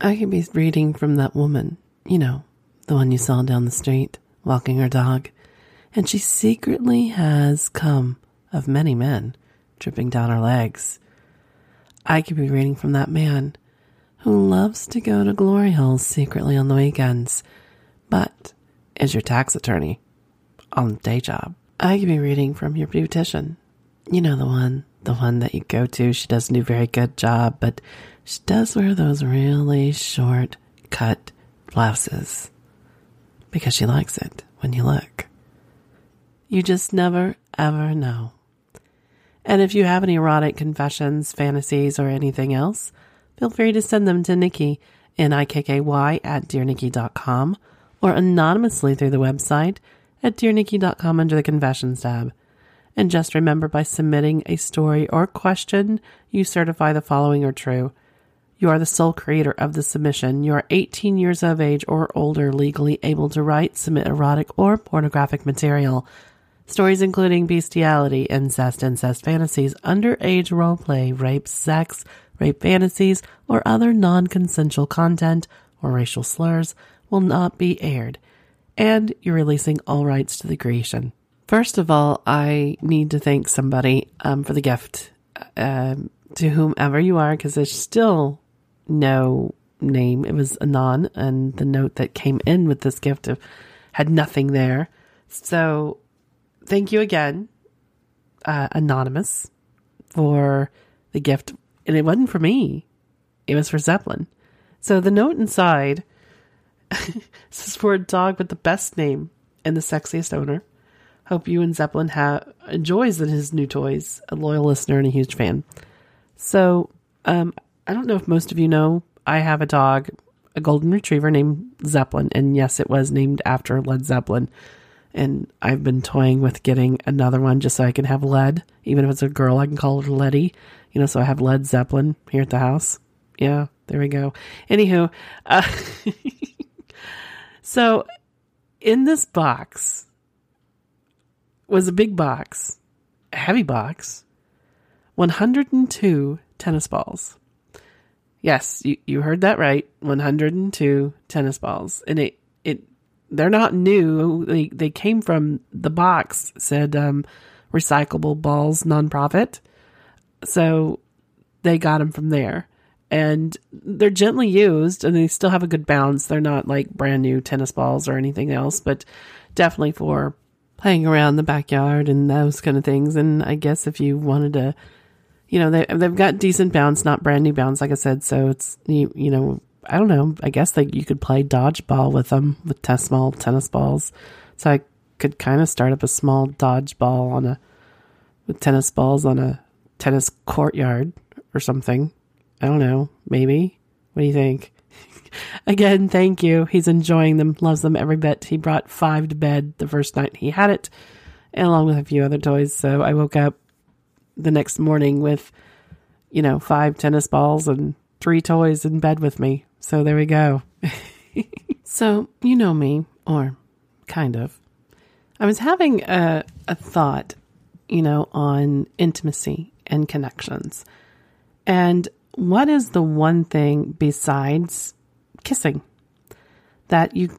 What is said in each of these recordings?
I could be reading from that woman, you know, the one you saw down the street walking her dog, and she secretly has come of many men dripping down her legs. I could be reading from that man who loves to go to glory holes secretly on the weekends, but is your tax attorney on the day job. I could be reading from your beautician. You know the one, the one that you go to. She doesn't do a very good job, but she does wear those really short cut blouses because she likes it when you look. You just never ever know. And if you have any erotic confessions, fantasies, or anything else, feel free to send them to Nikki, N-I-K-K-Y, at dearnikki.com or anonymously through the website at dearnikki.com under the confessions tab. And just remember by submitting a story or question, you certify the following are true. You are the sole creator of the submission. You are 18 years of age or older, legally able to write, submit erotic or pornographic material. Stories including bestiality, incest, incest fantasies, underage roleplay, rape, sex, rape fantasies, or other non consensual content or racial slurs will not be aired. And you're releasing all rights to the creation. First of all, I need to thank somebody um, for the gift um, to whomever you are, because there's still no name. It was Anon, and the note that came in with this gift of had nothing there. So thank you again, uh, Anonymous, for the gift. And it wasn't for me, it was for Zeppelin. So the note inside says for a dog with the best name and the sexiest owner. Hope you and Zeppelin have enjoys his new toys. A loyal listener and a huge fan. So, um, I don't know if most of you know, I have a dog, a golden retriever named Zeppelin, and yes, it was named after Led Zeppelin. And I've been toying with getting another one just so I can have Led. Even if it's a girl, I can call her Letty. You know, so I have Led Zeppelin here at the house. Yeah, there we go. Anywho, uh, so in this box was a big box, a heavy box, 102 tennis balls. Yes, you, you heard that right. 102 tennis balls. And it, it, they're not new. They, they came from the box said, um, recyclable balls nonprofit. So they got them from there and they're gently used and they still have a good bounce. They're not like brand new tennis balls or anything else, but definitely for playing around the backyard and those kind of things. And I guess if you wanted to you know, they they've got decent bounce, not brand new bounce, like I said. So it's you you know, I don't know. I guess like you could play dodgeball with them with test small tennis balls. So I could kind of start up a small dodgeball on a with tennis balls on a tennis courtyard or something. I don't know. Maybe. What do you think? Again, thank you. He's enjoying them, loves them every bit. He brought five to bed the first night he had it, and along with a few other toys. So I woke up the next morning with, you know, five tennis balls and three toys in bed with me. So there we go. so you know me, or kind of. I was having a, a thought, you know, on intimacy and connections. And what is the one thing besides kissing that you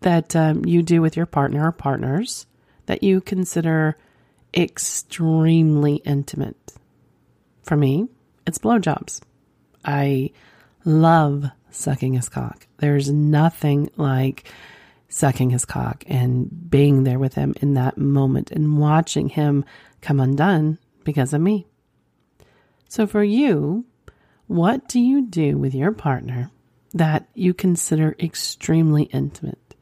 that um, you do with your partner or partners that you consider extremely intimate. For me, it's blowjobs. I love sucking his cock. There's nothing like sucking his cock and being there with him in that moment and watching him come undone because of me. So, for you, what do you do with your partner that you consider extremely intimate?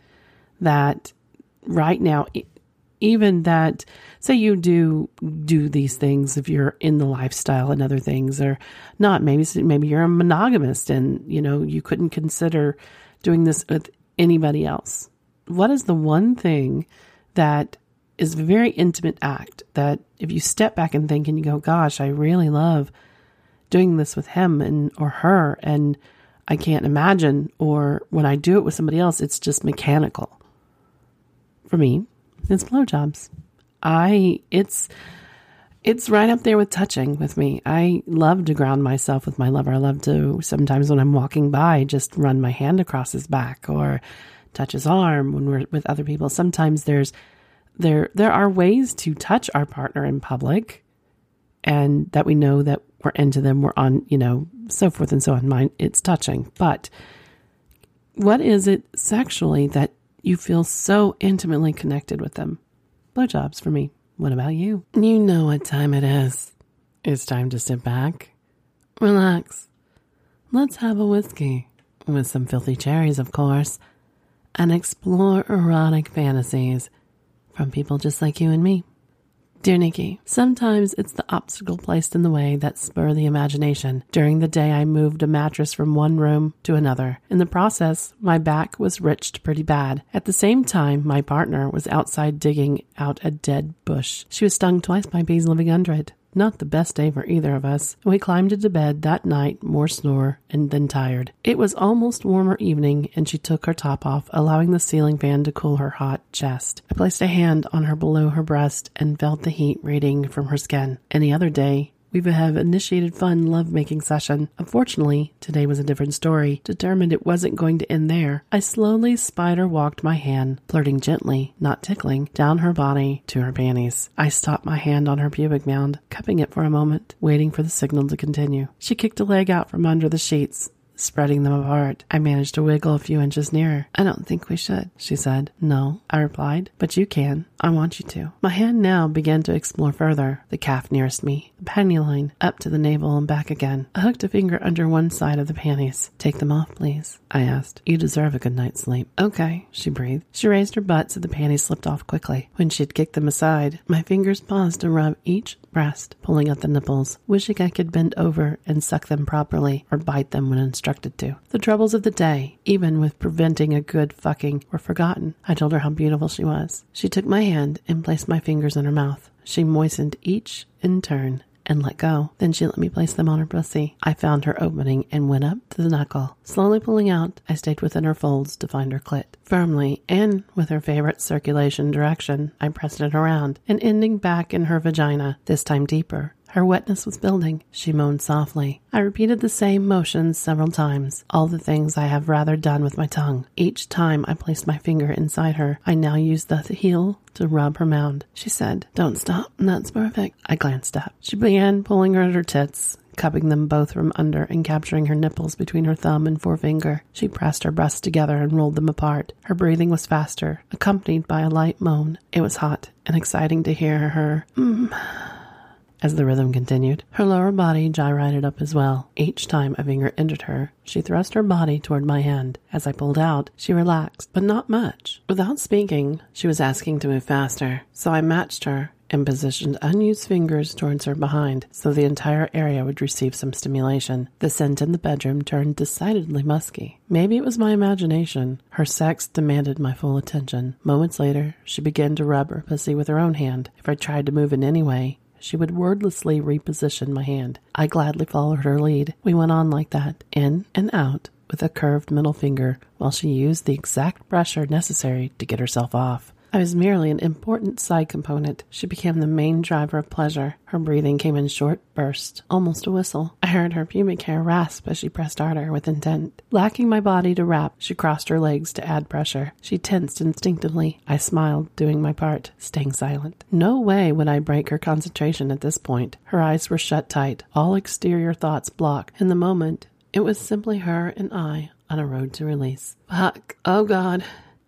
That right now even that say you do do these things if you're in the lifestyle and other things or not maybe maybe you're a monogamist and you know you couldn't consider doing this with anybody else. What is the one thing that is a very intimate act that if you step back and think and you go gosh i really love doing this with him and or her and i can't imagine or when i do it with somebody else it's just mechanical for me it's blowjobs. I it's it's right up there with touching with me. I love to ground myself with my lover. I love to sometimes when I'm walking by just run my hand across his back or touch his arm when we're with other people. Sometimes there's there there are ways to touch our partner in public and that we know that we're into them, we're on, you know, so forth and so on. Mine it's touching. But what is it sexually that you feel so intimately connected with them. Blowjobs for me. What about you? You know what time it is. It's time to sit back, relax. Let's have a whiskey with some filthy cherries, of course, and explore erotic fantasies from people just like you and me. Dear Nikki, sometimes it's the obstacle placed in the way that spur the imagination. During the day, I moved a mattress from one room to another. In the process, my back was writched pretty bad. At the same time, my partner was outside digging out a dead bush. She was stung twice by bees living under it. Not the best day for either of us. We climbed into bed that night, more snore and then tired. It was almost warmer evening, and she took her top off, allowing the ceiling fan to cool her hot chest. I placed a hand on her below her breast and felt the heat radiating from her skin. Any other day, we have initiated fun lovemaking session. Unfortunately, today was a different story. Determined it wasn't going to end there, I slowly spider walked my hand, flirting gently, not tickling, down her body to her panties. I stopped my hand on her pubic mound, cupping it for a moment, waiting for the signal to continue. She kicked a leg out from under the sheets, spreading them apart. I managed to wiggle a few inches nearer. I don't think we should, she said. No, I replied, but you can. I want you to. My hand now began to explore further the calf nearest me, the panty line, up to the navel and back again. I hooked a finger under one side of the panties. Take them off, please, I asked. You deserve a good night's sleep. Okay, she breathed. She raised her butt so the panties slipped off quickly. When she had kicked them aside, my fingers paused to rub each breast, pulling at the nipples, wishing I could bend over and suck them properly or bite them when instructed to. The troubles of the day, even with preventing a good fucking, were forgotten. I told her how beautiful she was. She took my hand and placed my fingers in her mouth. She moistened each in turn and let go. Then she let me place them on her pussy. I found her opening and went up to the knuckle. Slowly pulling out, I stayed within her folds to find her clit. Firmly, and with her favorite circulation direction, I pressed it around and ending back in her vagina, this time deeper. Her wetness was building. She moaned softly. I repeated the same motions several times, all the things I have rather done with my tongue. Each time I placed my finger inside her, I now used the heel to rub her mound. She said, Don't stop. That's perfect. I glanced up. She began pulling at her tits, cupping them both from under and capturing her nipples between her thumb and forefinger. She pressed her breasts together and rolled them apart. Her breathing was faster, accompanied by a light moan. It was hot and exciting to hear her. Mm as the rhythm continued. Her lower body gyrated up as well. Each time a finger entered her, she thrust her body toward my hand. As I pulled out, she relaxed, but not much. Without speaking, she was asking to move faster, so I matched her and positioned unused fingers towards her behind so the entire area would receive some stimulation. The scent in the bedroom turned decidedly musky. Maybe it was my imagination. Her sex demanded my full attention. Moments later, she began to rub her pussy with her own hand. If I tried to move in any way, she would wordlessly reposition my hand. I gladly followed her lead. We went on like that, in and out, with a curved middle finger, while she used the exact pressure necessary to get herself off. I was merely an important side component. She became the main driver of pleasure. Her breathing came in short bursts, almost a whistle. I heard her pubic hair rasp as she pressed harder with intent. Lacking my body to wrap, she crossed her legs to add pressure. She tensed instinctively. I smiled, doing my part, staying silent. No way would I break her concentration at this point. Her eyes were shut tight, all exterior thoughts blocked. In the moment, it was simply her and I on a road to release. Fuck. Oh God.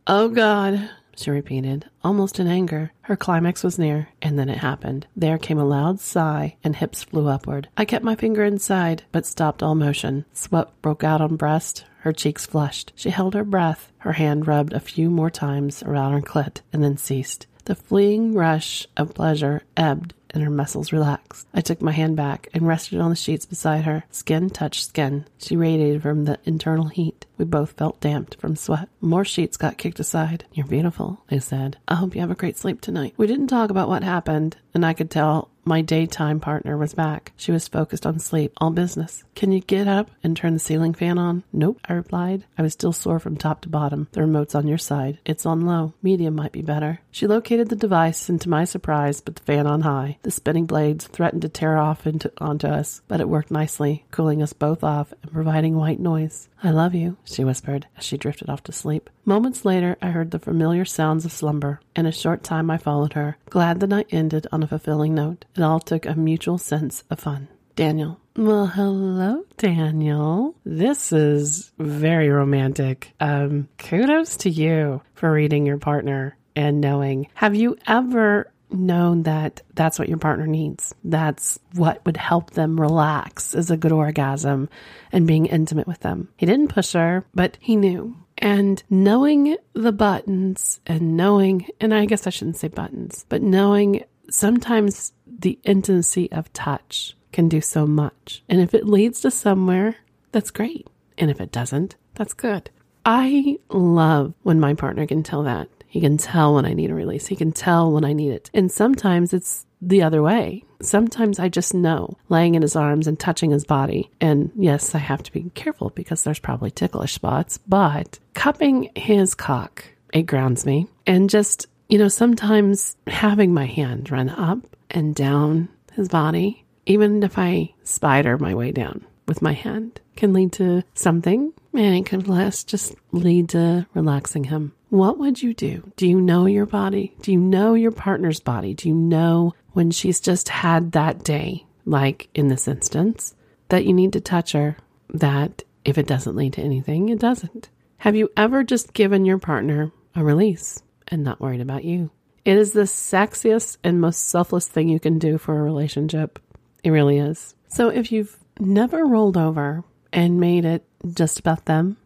Oh God she repeated, almost in anger. Her climax was near, and then it happened. There came a loud sigh, and hips flew upward. I kept my finger inside, but stopped all motion. Sweat broke out on breast, her cheeks flushed. She held her breath. Her hand rubbed a few more times around her clit, and then ceased. The fleeing rush of pleasure ebbed and her muscles relaxed. I took my hand back and rested it on the sheets beside her. Skin touched skin. She radiated from the internal heat. We both felt damped from sweat. More sheets got kicked aside. You're beautiful, I said. I hope you have a great sleep tonight. We didn't talk about what happened, and I could tell my daytime partner was back. She was focused on sleep, all business. Can you get up and turn the ceiling fan on? Nope, I replied. I was still sore from top to bottom. The remote's on your side. It's on low. Medium might be better. She located the device, and to my surprise, put the fan on high. The spinning blades threatened to tear off into, onto us, but it worked nicely, cooling us both off and providing white noise. I love you, she whispered as she drifted off to sleep. Moments later, I heard the familiar sounds of slumber. In a short time, I followed her, glad the night ended on a fulfilling note. It all took a mutual sense of fun. Daniel. Well, hello, Daniel. This is very romantic. Um, kudos to you for reading your partner and knowing. Have you ever known that that's what your partner needs? That's what would help them relax is a good orgasm and being intimate with them. He didn't push her, but he knew. And knowing the buttons and knowing, and I guess I shouldn't say buttons, but knowing sometimes the intimacy of touch can do so much. And if it leads to somewhere, that's great. And if it doesn't, that's good. I love when my partner can tell that. He can tell when I need a release. He can tell when I need it. And sometimes it's the other way. Sometimes I just know laying in his arms and touching his body. And yes, I have to be careful because there's probably ticklish spots, but cupping his cock, it grounds me. And just, you know, sometimes having my hand run up and down his body, even if I spider my way down with my hand, can lead to something. And it can less just lead to relaxing him. What would you do? Do you know your body? Do you know your partner's body? Do you know when she's just had that day, like in this instance, that you need to touch her, that if it doesn't lead to anything, it doesn't? Have you ever just given your partner a release and not worried about you? It is the sexiest and most selfless thing you can do for a relationship. It really is. So if you've never rolled over and made it just about them,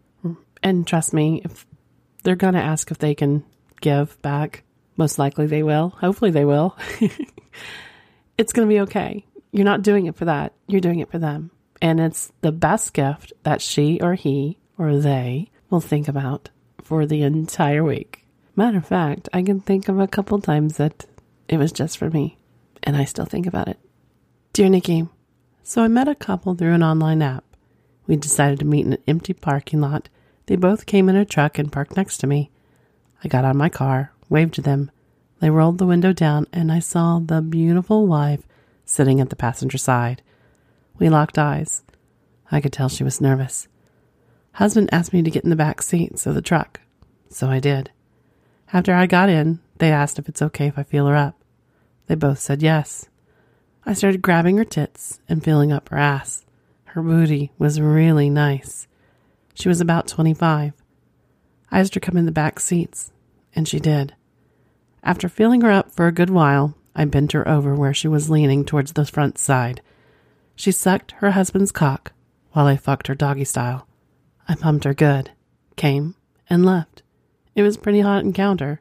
and trust me, if they're going to ask if they can give back, most likely they will. Hopefully they will. it's going to be okay. You're not doing it for that. You're doing it for them. And it's the best gift that she or he or they will think about for the entire week. Matter of fact, I can think of a couple times that it was just for me, and I still think about it. Dear Nikki, so I met a couple through an online app. We decided to meet in an empty parking lot. They both came in a truck and parked next to me. I got out of my car, waved to them. They rolled the window down, and I saw the beautiful wife sitting at the passenger side. We locked eyes. I could tell she was nervous. Husband asked me to get in the back seats of the truck, so I did. After I got in, they asked if it's okay if I feel her up. They both said yes. I started grabbing her tits and feeling up her ass. Her booty was really nice. She was about 25. I asked her to come in the back seats, and she did. After feeling her up for a good while, I bent her over where she was leaning towards the front side. She sucked her husband's cock while I fucked her doggy style. I pumped her good, came, and left. It was pretty hot encounter,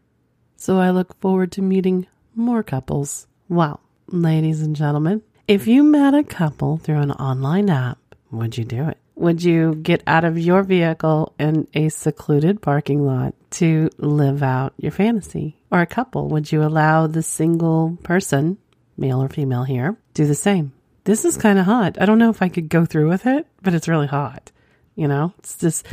so I look forward to meeting more couples. Well, ladies and gentlemen, if you met a couple through an online app, would you do it? Would you get out of your vehicle in a secluded parking lot to live out your fantasy? Or a couple, would you allow the single person, male or female here, do the same? This is kind of hot. I don't know if I could go through with it, but it's really hot. You know, it's just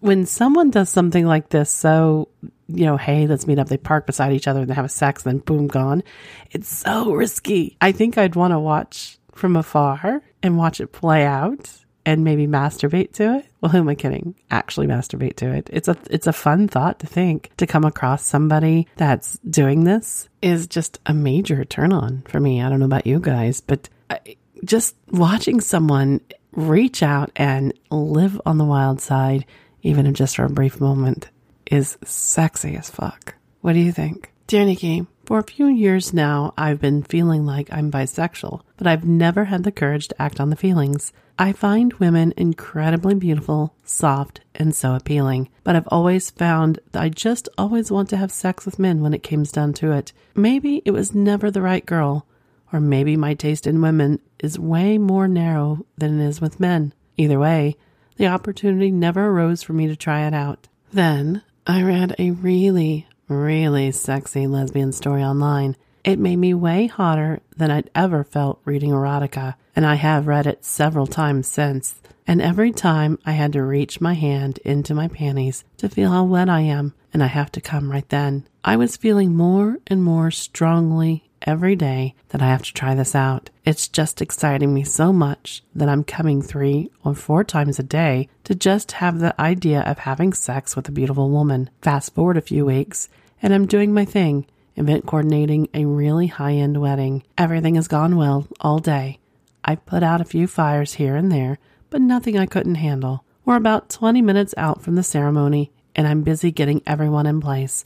when someone does something like this, so, you know, hey, let's meet up. They park beside each other and they have a sex, then boom, gone. It's so risky. I think I'd want to watch from afar and watch it play out and maybe masturbate to it. Well, who am I kidding? Actually masturbate to it. It's a it's a fun thought to think to come across somebody that's doing this is just a major turn on for me. I don't know about you guys, but I, just watching someone reach out and live on the wild side, even if just for a brief moment, is sexy as fuck. What do you think? Dear Nikki, for a few years now, I've been feeling like I'm bisexual, but I've never had the courage to act on the feelings. I find women incredibly beautiful, soft, and so appealing, but I've always found that I just always want to have sex with men when it comes down to it. Maybe it was never the right girl, or maybe my taste in women is way more narrow than it is with men. Either way, the opportunity never arose for me to try it out. Then I read a really, really sexy lesbian story online. It made me way hotter than I'd ever felt reading erotica, and I have read it several times since. And every time I had to reach my hand into my panties to feel how wet I am, and I have to come right then. I was feeling more and more strongly every day that I have to try this out. It's just exciting me so much that I'm coming three or four times a day to just have the idea of having sex with a beautiful woman. Fast forward a few weeks, and I'm doing my thing, event coordinating a really high end wedding. Everything has gone well all day. I've put out a few fires here and there, but nothing I couldn't handle. We're about 20 minutes out from the ceremony, and I'm busy getting everyone in place,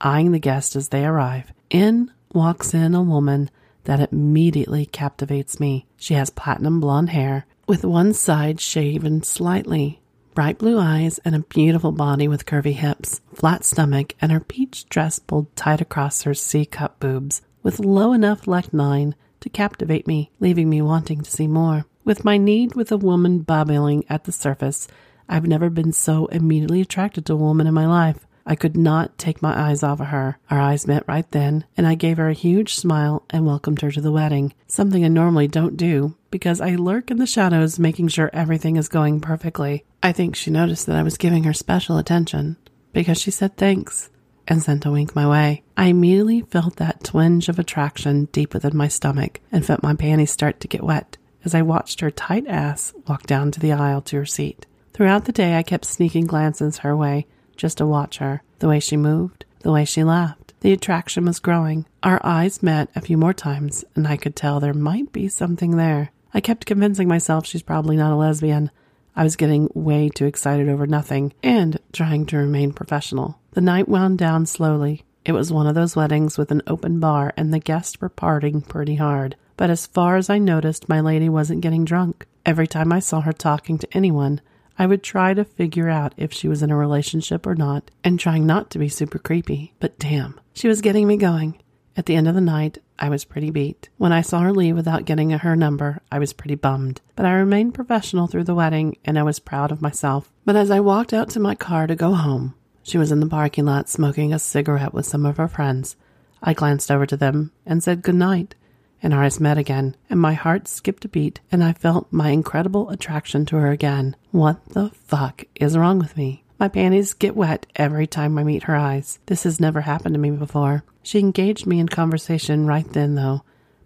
eyeing the guests as they arrive. In walks in a woman that immediately captivates me. She has platinum blonde hair with one side shaven slightly, bright blue eyes, and a beautiful body with curvy hips, flat stomach, and her peach dress pulled tight across her C cup boobs, with low enough neckline to captivate me, leaving me wanting to see more. With my need with a woman bubbling at the surface, I've never been so immediately attracted to a woman in my life. I could not take my eyes off of her. Our eyes met right then, and I gave her a huge smile and welcomed her to the wedding, something I normally don't do because I lurk in the shadows making sure everything is going perfectly. I think she noticed that I was giving her special attention because she said thanks and sent a wink my way. I immediately felt that twinge of attraction deep within my stomach and felt my panties start to get wet as I watched her tight ass walk down to the aisle to her seat. Throughout the day, I kept sneaking glances her way just to watch her, the way she moved, the way she laughed. The attraction was growing. Our eyes met a few more times, and I could tell there might be something there. I kept convincing myself she's probably not a lesbian. I was getting way too excited over nothing and trying to remain professional. The night wound down slowly. It was one of those weddings with an open bar, and the guests were partying pretty hard. But as far as I noticed, my lady wasn't getting drunk. Every time I saw her talking to anyone, I would try to figure out if she was in a relationship or not and trying not to be super creepy. But damn, she was getting me going. At the end of the night, I was pretty beat. When I saw her leave without getting her number, I was pretty bummed. But I remained professional through the wedding and I was proud of myself. But as I walked out to my car to go home, she was in the parking lot smoking a cigarette with some of her friends. I glanced over to them and said good night and our eyes met again, and my heart skipped a beat, and I felt my incredible attraction to her again. What the fuck is wrong with me? My panties get wet every time I meet her eyes. This has never happened to me before. She engaged me in conversation right then, though.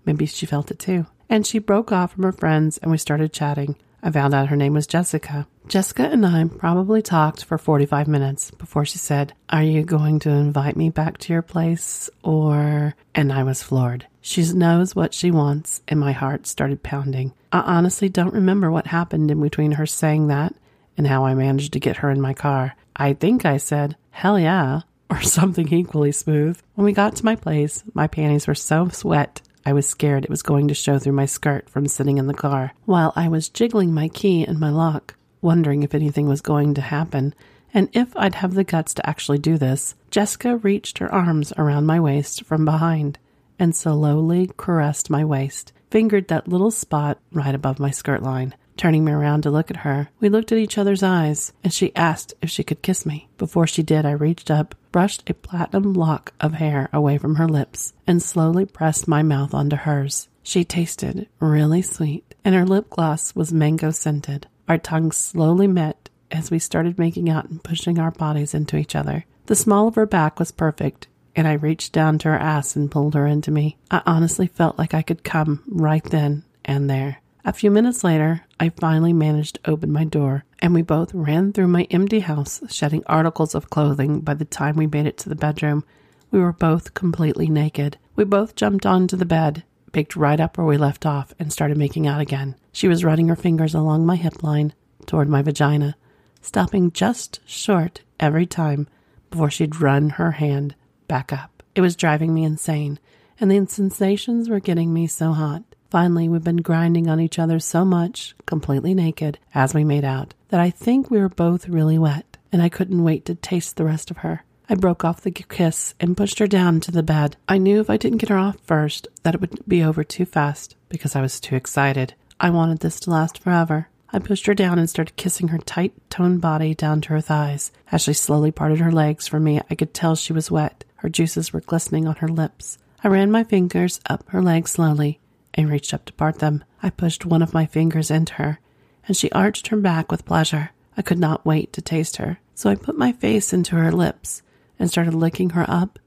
Maybe she felt it too. And she broke off from her friends, and we started chatting. I found out her name was Jessica. Jessica and I probably talked for 45 minutes before she said, Are you going to invite me back to your place? Or. And I was floored. She knows what she wants, and my heart started pounding. I honestly don't remember what happened in between her saying that and how I managed to get her in my car. I think I said, hell yeah, or something equally smooth. When we got to my place, my panties were so wet I was scared it was going to show through my skirt from sitting in the car. While I was jiggling my key and my lock, wondering if anything was going to happen, and if I'd have the guts to actually do this, Jessica reached her arms around my waist from behind and slowly caressed my waist, fingered that little spot right above my skirt line. Turning me around to look at her, we looked at each other's eyes, and she asked if she could kiss me. Before she did, I reached up, brushed a platinum lock of hair away from her lips, and slowly pressed my mouth onto hers. She tasted really sweet, and her lip gloss was mango scented. Our tongues slowly met as we started making out and pushing our bodies into each other. The small of her back was perfect, and I reached down to her ass and pulled her into me. I honestly felt like I could come right then and there. A few minutes later, I finally managed to open my door, and we both ran through my empty house, shedding articles of clothing. By the time we made it to the bedroom, we were both completely naked. We both jumped onto the bed, picked right up where we left off, and started making out again. She was running her fingers along my hip line toward my vagina, stopping just short every time before she'd run her hand back up. It was driving me insane, and the sensations were getting me so hot. Finally, we've been grinding on each other so much, completely naked, as we made out, that I think we were both really wet, and I couldn't wait to taste the rest of her. I broke off the kiss and pushed her down to the bed. I knew if I didn't get her off first, that it would be over too fast because I was too excited. I wanted this to last forever. I pushed her down and started kissing her tight, toned body down to her thighs. As she slowly parted her legs for me, I could tell she was wet. Her juices were glistening on her lips. I ran my fingers up her legs slowly and reached up to part them. I pushed one of my fingers into her, and she arched her back with pleasure. I could not wait to taste her, so I put my face into her lips and started licking her up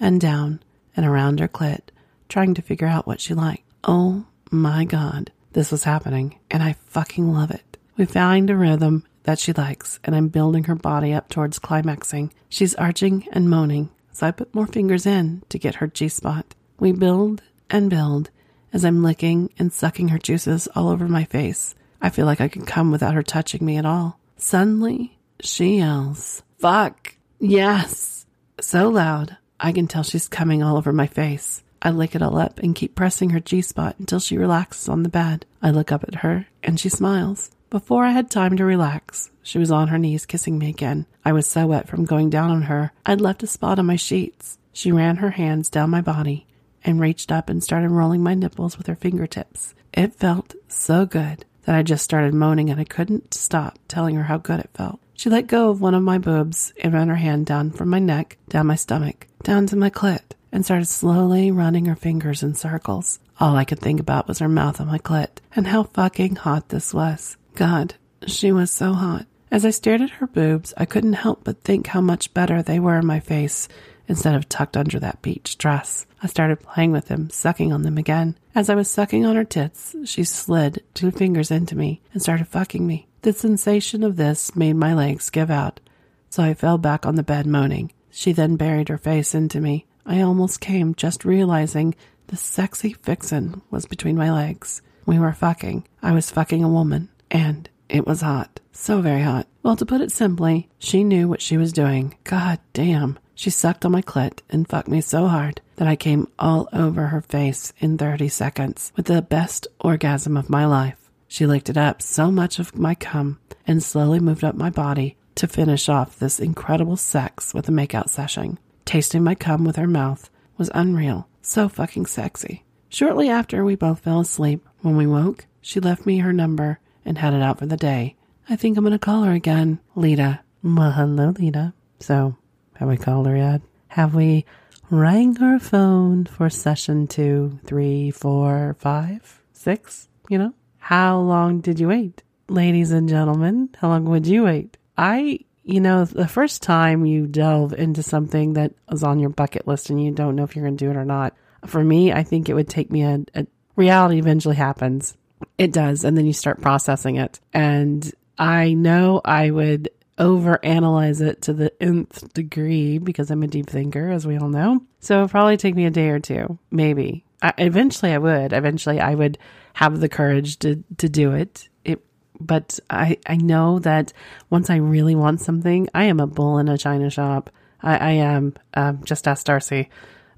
and down and around her clit, trying to figure out what she liked. Oh my god, this was happening, and I fucking love it. We find a rhythm that she likes, and I'm building her body up towards climaxing. She's arching and moaning, so I put more fingers in to get her G spot. We build and build as I'm licking and sucking her juices all over my face. I feel like I can come without her touching me at all. Suddenly, she yells, Fuck! Yes! So loud, I can tell she's coming all over my face. I lick it all up and keep pressing her G spot until she relaxes on the bed. I look up at her and she smiles. Before I had time to relax, she was on her knees kissing me again. I was so wet from going down on her, I'd left a spot on my sheets. She ran her hands down my body and reached up and started rolling my nipples with her fingertips. It felt so good that I just started moaning and I couldn't stop telling her how good it felt. She let go of one of my boobs and ran her hand down from my neck, down my stomach, down to my clit, and started slowly running her fingers in circles. All I could think about was her mouth on my clit and how fucking hot this was. God, she was so hot. As I stared at her boobs, I couldn't help but think how much better they were in my face instead of tucked under that beach dress. I started playing with them, sucking on them again. As I was sucking on her tits, she slid two fingers into me and started fucking me. The sensation of this made my legs give out, so I fell back on the bed moaning. She then buried her face into me. I almost came just realizing the sexy vixen was between my legs. We were fucking. I was fucking a woman, and it was hot. So very hot. Well, to put it simply, she knew what she was doing. God damn. She sucked on my clit and fucked me so hard that I came all over her face in 30 seconds with the best orgasm of my life. She licked it up so much of my cum and slowly moved up my body to finish off this incredible sex with a makeout session. Tasting my cum with her mouth was unreal, so fucking sexy. Shortly after, we both fell asleep. When we woke, she left me her number and headed out for the day. I think I'm gonna call her again, Lita. Well, hello, Lita. So, have we called her yet? Have we rang her phone for session two, three, four, five, six? You know? How long did you wait? Ladies and gentlemen, how long would you wait? I, you know, the first time you delve into something that is on your bucket list and you don't know if you're going to do it or not, for me, I think it would take me a, a reality eventually happens. It does. And then you start processing it. And I know I would overanalyze it to the nth degree because I'm a deep thinker, as we all know. So it'll probably take me a day or two, maybe. I, eventually, I would. Eventually, I would have the courage to to do it. It, but I I know that once I really want something, I am a bull in a china shop. I, I am. Um, just ask Darcy.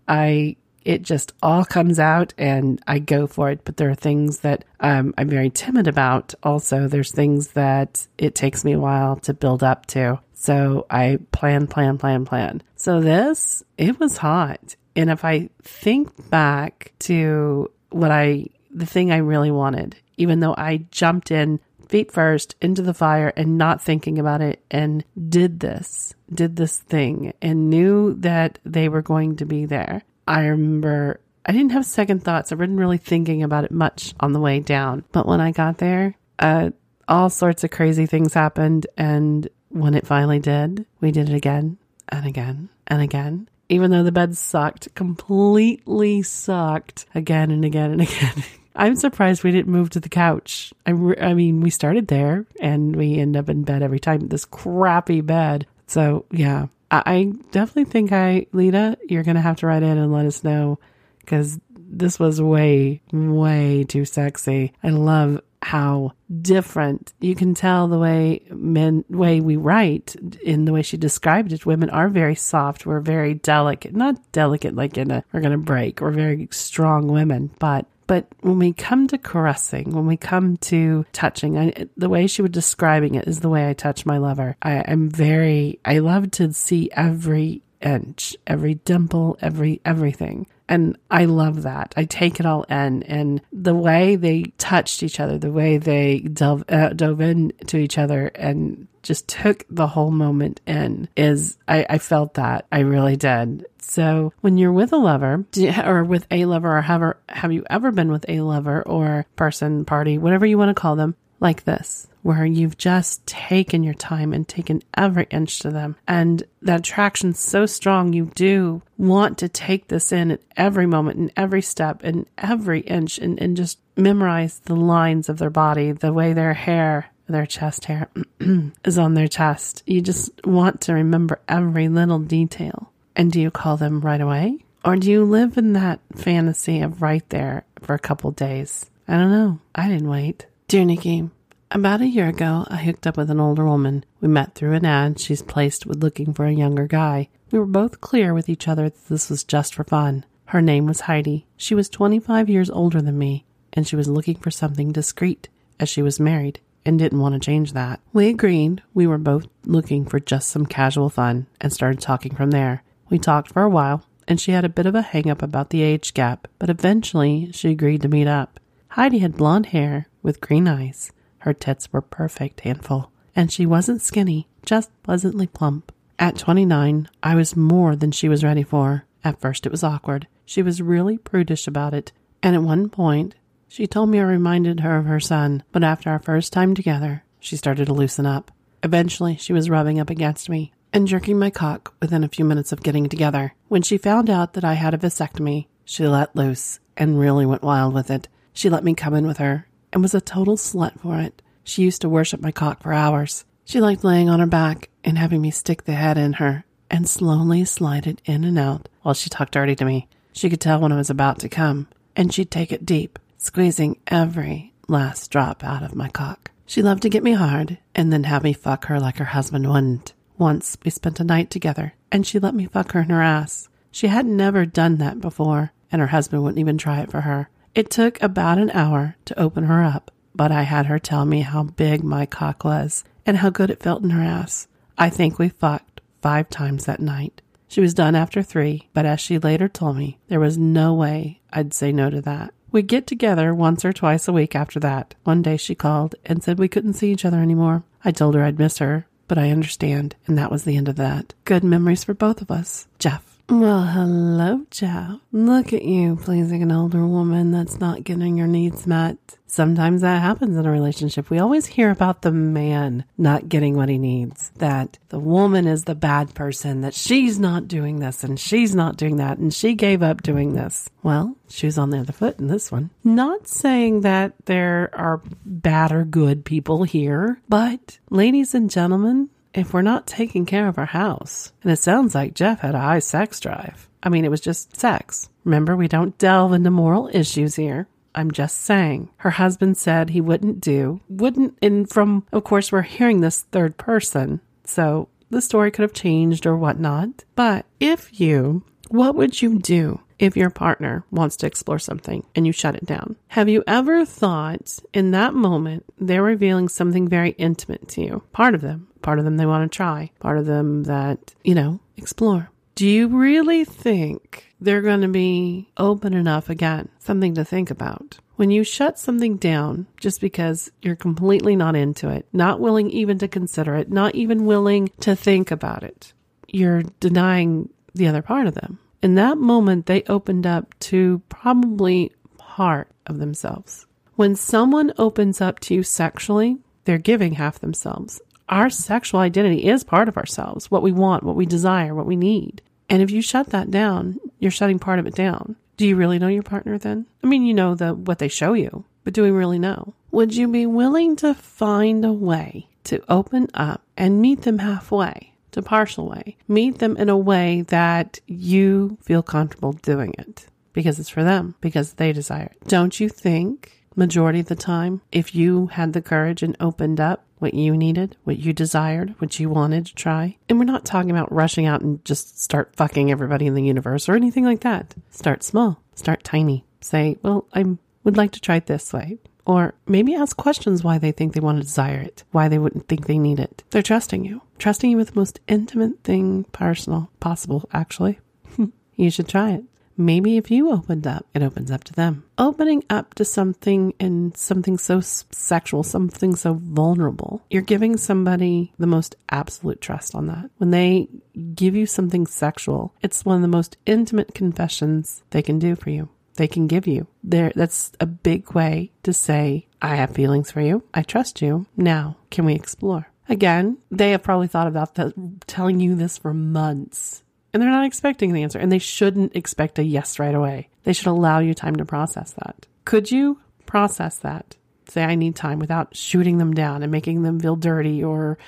I it just all comes out and I go for it. But there are things that um, I'm very timid about. Also, there's things that it takes me a while to build up to. So I plan, plan, plan, plan. So this, it was hot. And if I think back to what I, the thing I really wanted, even though I jumped in feet first into the fire and not thinking about it and did this, did this thing and knew that they were going to be there. I remember I didn't have second thoughts. I wasn't really thinking about it much on the way down. But when I got there, uh, all sorts of crazy things happened. And when it finally did, we did it again and again and again. Even though the bed sucked, completely sucked again and again and again. I'm surprised we didn't move to the couch. I, re- I mean, we started there and we end up in bed every time, this crappy bed. So, yeah, I definitely think I, Lita, you're going to have to write in and let us know because this was way, way too sexy. I love how different you can tell the way men, way we write in the way she described it. Women are very soft. We're very delicate, not delicate like in a, we're going to break. We're very strong women, but But when we come to caressing, when we come to touching, I, the way she was describing it is the way I touch my lover. I, I'm very, I love to see every inch, every dimple, every everything. And I love that. I take it all in. And the way they touched each other, the way they dove, uh, dove into each other and just took the whole moment in is, I, I felt that. I really did. So when you're with a lover or with a lover or have, have you ever been with a lover or person, party, whatever you want to call them, like this, where you've just taken your time and taken every inch to them. And that attraction's so strong, you do want to take this in at every moment and every step and every inch and, and just memorize the lines of their body, the way their hair their chest hair is on their chest. You just want to remember every little detail. And do you call them right away? Or do you live in that fantasy of right there for a couple days? I don't know. I didn't wait. Dear Nikki, about a year ago, I hooked up with an older woman. We met through an ad she's placed with looking for a younger guy. We were both clear with each other that this was just for fun. Her name was Heidi. She was 25 years older than me, and she was looking for something discreet, as she was married and didn't want to change that. We agreed we were both looking for just some casual fun and started talking from there. We talked for a while, and she had a bit of a hang up about the age gap, but eventually she agreed to meet up. Heidi had blonde hair with green eyes. Her tits were perfect and full, and she wasn't skinny, just pleasantly plump. At 29, I was more than she was ready for. At first, it was awkward. She was really prudish about it, and at one point, she told me I reminded her of her son, but after our first time together, she started to loosen up. Eventually, she was rubbing up against me and jerking my cock within a few minutes of getting together. When she found out that I had a vasectomy, she let loose and really went wild with it. She let me come in with her and was a total slut for it. She used to worship my cock for hours. She liked laying on her back and having me stick the head in her and slowly slide it in and out while she talked dirty to me. She could tell when I was about to come, and she'd take it deep, squeezing every last drop out of my cock. She loved to get me hard and then have me fuck her like her husband wouldn't. Once we spent a night together, and she let me fuck her in her ass. She had never done that before, and her husband wouldn't even try it for her. It took about an hour to open her up, but I had her tell me how big my cock was and how good it felt in her ass. I think we fucked five times that night. She was done after three, but as she later told me, there was no way I'd say no to that. We'd get together once or twice a week after that. One day she called and said we couldn't see each other anymore. I told her I'd miss her, but I understand, and that was the end of that. Good memories for both of us. Jeff. Well, hello, Jeff. Look at you pleasing an older woman that's not getting your needs met. Sometimes that happens in a relationship. We always hear about the man not getting what he needs, that the woman is the bad person, that she's not doing this and she's not doing that, and she gave up doing this. Well, she's on the other foot in this one. Not saying that there are bad or good people here, but ladies and gentlemen, if we're not taking care of our house, and it sounds like Jeff had a high sex drive. I mean, it was just sex. Remember, we don't delve into moral issues here. I'm just saying. Her husband said he wouldn't do, wouldn't, and from, of course, we're hearing this third person. So the story could have changed or whatnot. But if you, what would you do if your partner wants to explore something and you shut it down? Have you ever thought in that moment they're revealing something very intimate to you? Part of them, part of them they want to try, part of them that, you know, explore. Do you really think they're going to be open enough again? Something to think about. When you shut something down just because you're completely not into it, not willing even to consider it, not even willing to think about it, you're denying the other part of them. In that moment, they opened up to probably part of themselves. When someone opens up to you sexually, they're giving half themselves. Our sexual identity is part of ourselves, what we want, what we desire, what we need. And if you shut that down, you're shutting part of it down. Do you really know your partner then? I mean, you know the what they show you, but do we really know? Would you be willing to find a way to open up and meet them halfway? To partial way. Meet them in a way that you feel comfortable doing it because it's for them, because they desire it. Don't you think majority of the time, if you had the courage and opened up what you needed, what you desired, what you wanted to try, and we're not talking about rushing out and just start fucking everybody in the universe or anything like that. Start small, start tiny. Say, well, I'm would like to try it this way. Or maybe ask questions why they think they want to desire it, why they wouldn't think they need it. They're trusting you, trusting you with the most intimate thing personal possible, actually. you should try it. Maybe if you opened up, it opens up to them. Opening up to something and something so sexual, something so vulnerable, you're giving somebody the most absolute trust on that. When they give you something sexual, it's one of the most intimate confessions they can do for you. They can give you. There that's a big way to say, I have feelings for you. I trust you. Now, can we explore? Again, they have probably thought about telling you this for months and they're not expecting the answer and they shouldn't expect a yes right away. They should allow you time to process that. Could you process that? Say, I need time without shooting them down and making them feel dirty or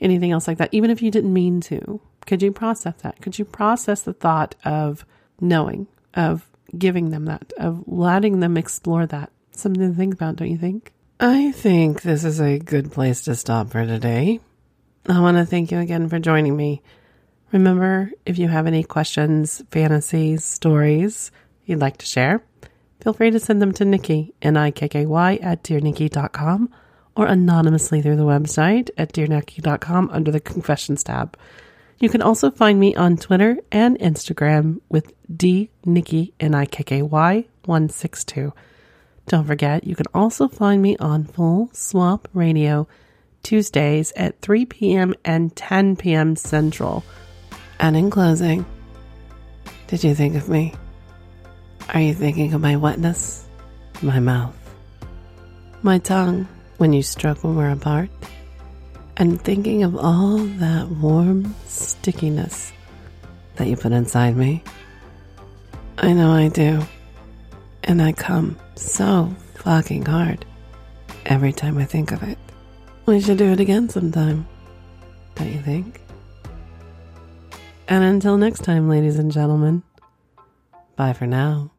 anything else like that, even if you didn't mean to. Could you process that? Could you process the thought of knowing, of giving them that, of letting them explore that? Something to think about, don't you think? I think this is a good place to stop for today. I want to thank you again for joining me. Remember, if you have any questions, fantasies, stories you'd like to share, feel free to send them to Nikky, N-I-K-K-Y, at dearnikky.com or anonymously through the website at dearnikky.com under the Confessions tab. You can also find me on Twitter and Instagram with D Nikky N I K K Y 162. Don't forget, you can also find me on Full Swap Radio Tuesdays at 3 p.m. and 10 p.m. Central. And in closing, did you think of me? Are you thinking of my wetness, my mouth, my tongue when you stroke when we're apart? And thinking of all that warm stickiness that you put inside me? I know I do. And I come so fucking hard every time I think of it. We should do it again sometime, don't you think? And until next time, ladies and gentlemen, bye for now.